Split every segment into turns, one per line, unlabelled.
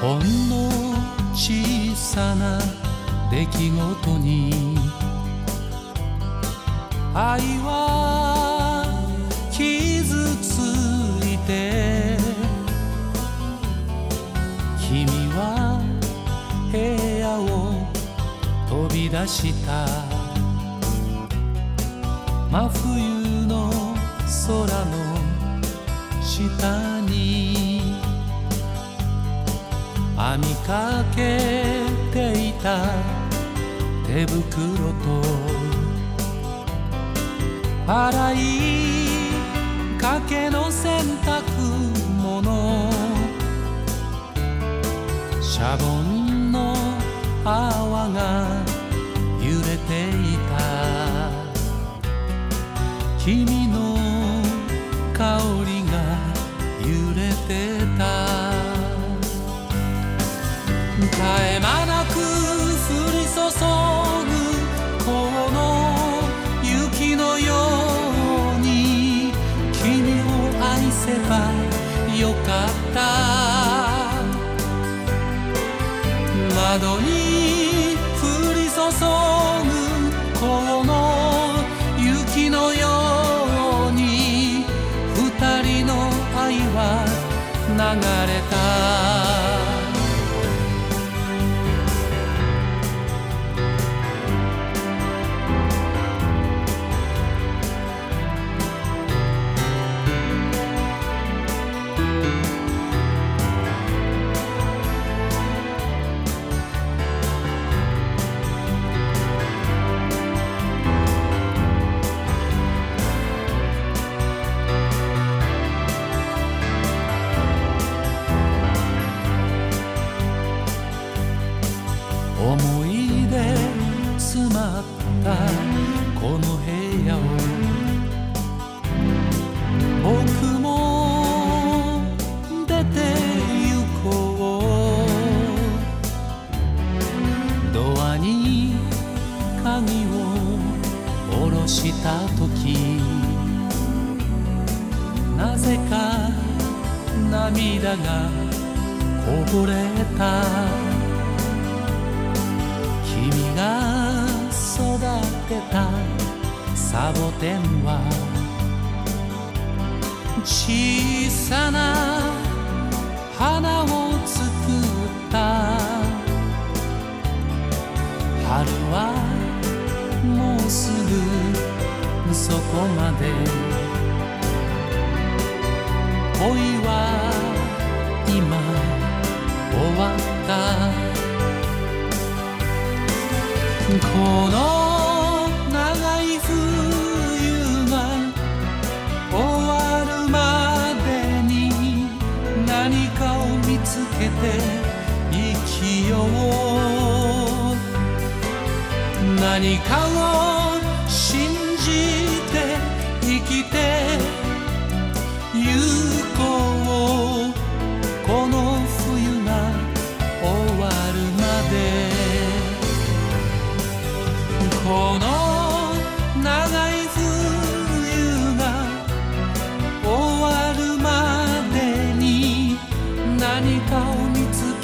ほんの小さな出来事に。愛は傷ついて。君は部屋を飛び出した。真冬の空の下に。みかけていた。手袋と洗いかけの洗濯物。シャボンの泡が揺れていた。君のかった。窓に降り注ぐこの雪のように二人の愛は流れた。この部屋を僕も出て行こう。ドアに鍵を下ろした時。なぜか涙がこぼれた。君が育てた。サボテンは小さな花を作った。春はもうすぐそこまで。恋は今終わった。この生きよう。何かを信じ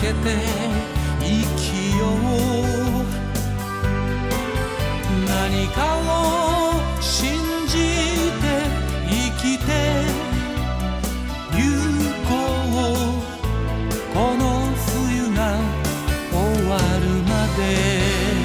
けて生きよう。何かを信じて生きて行こうこの冬が終わるまで。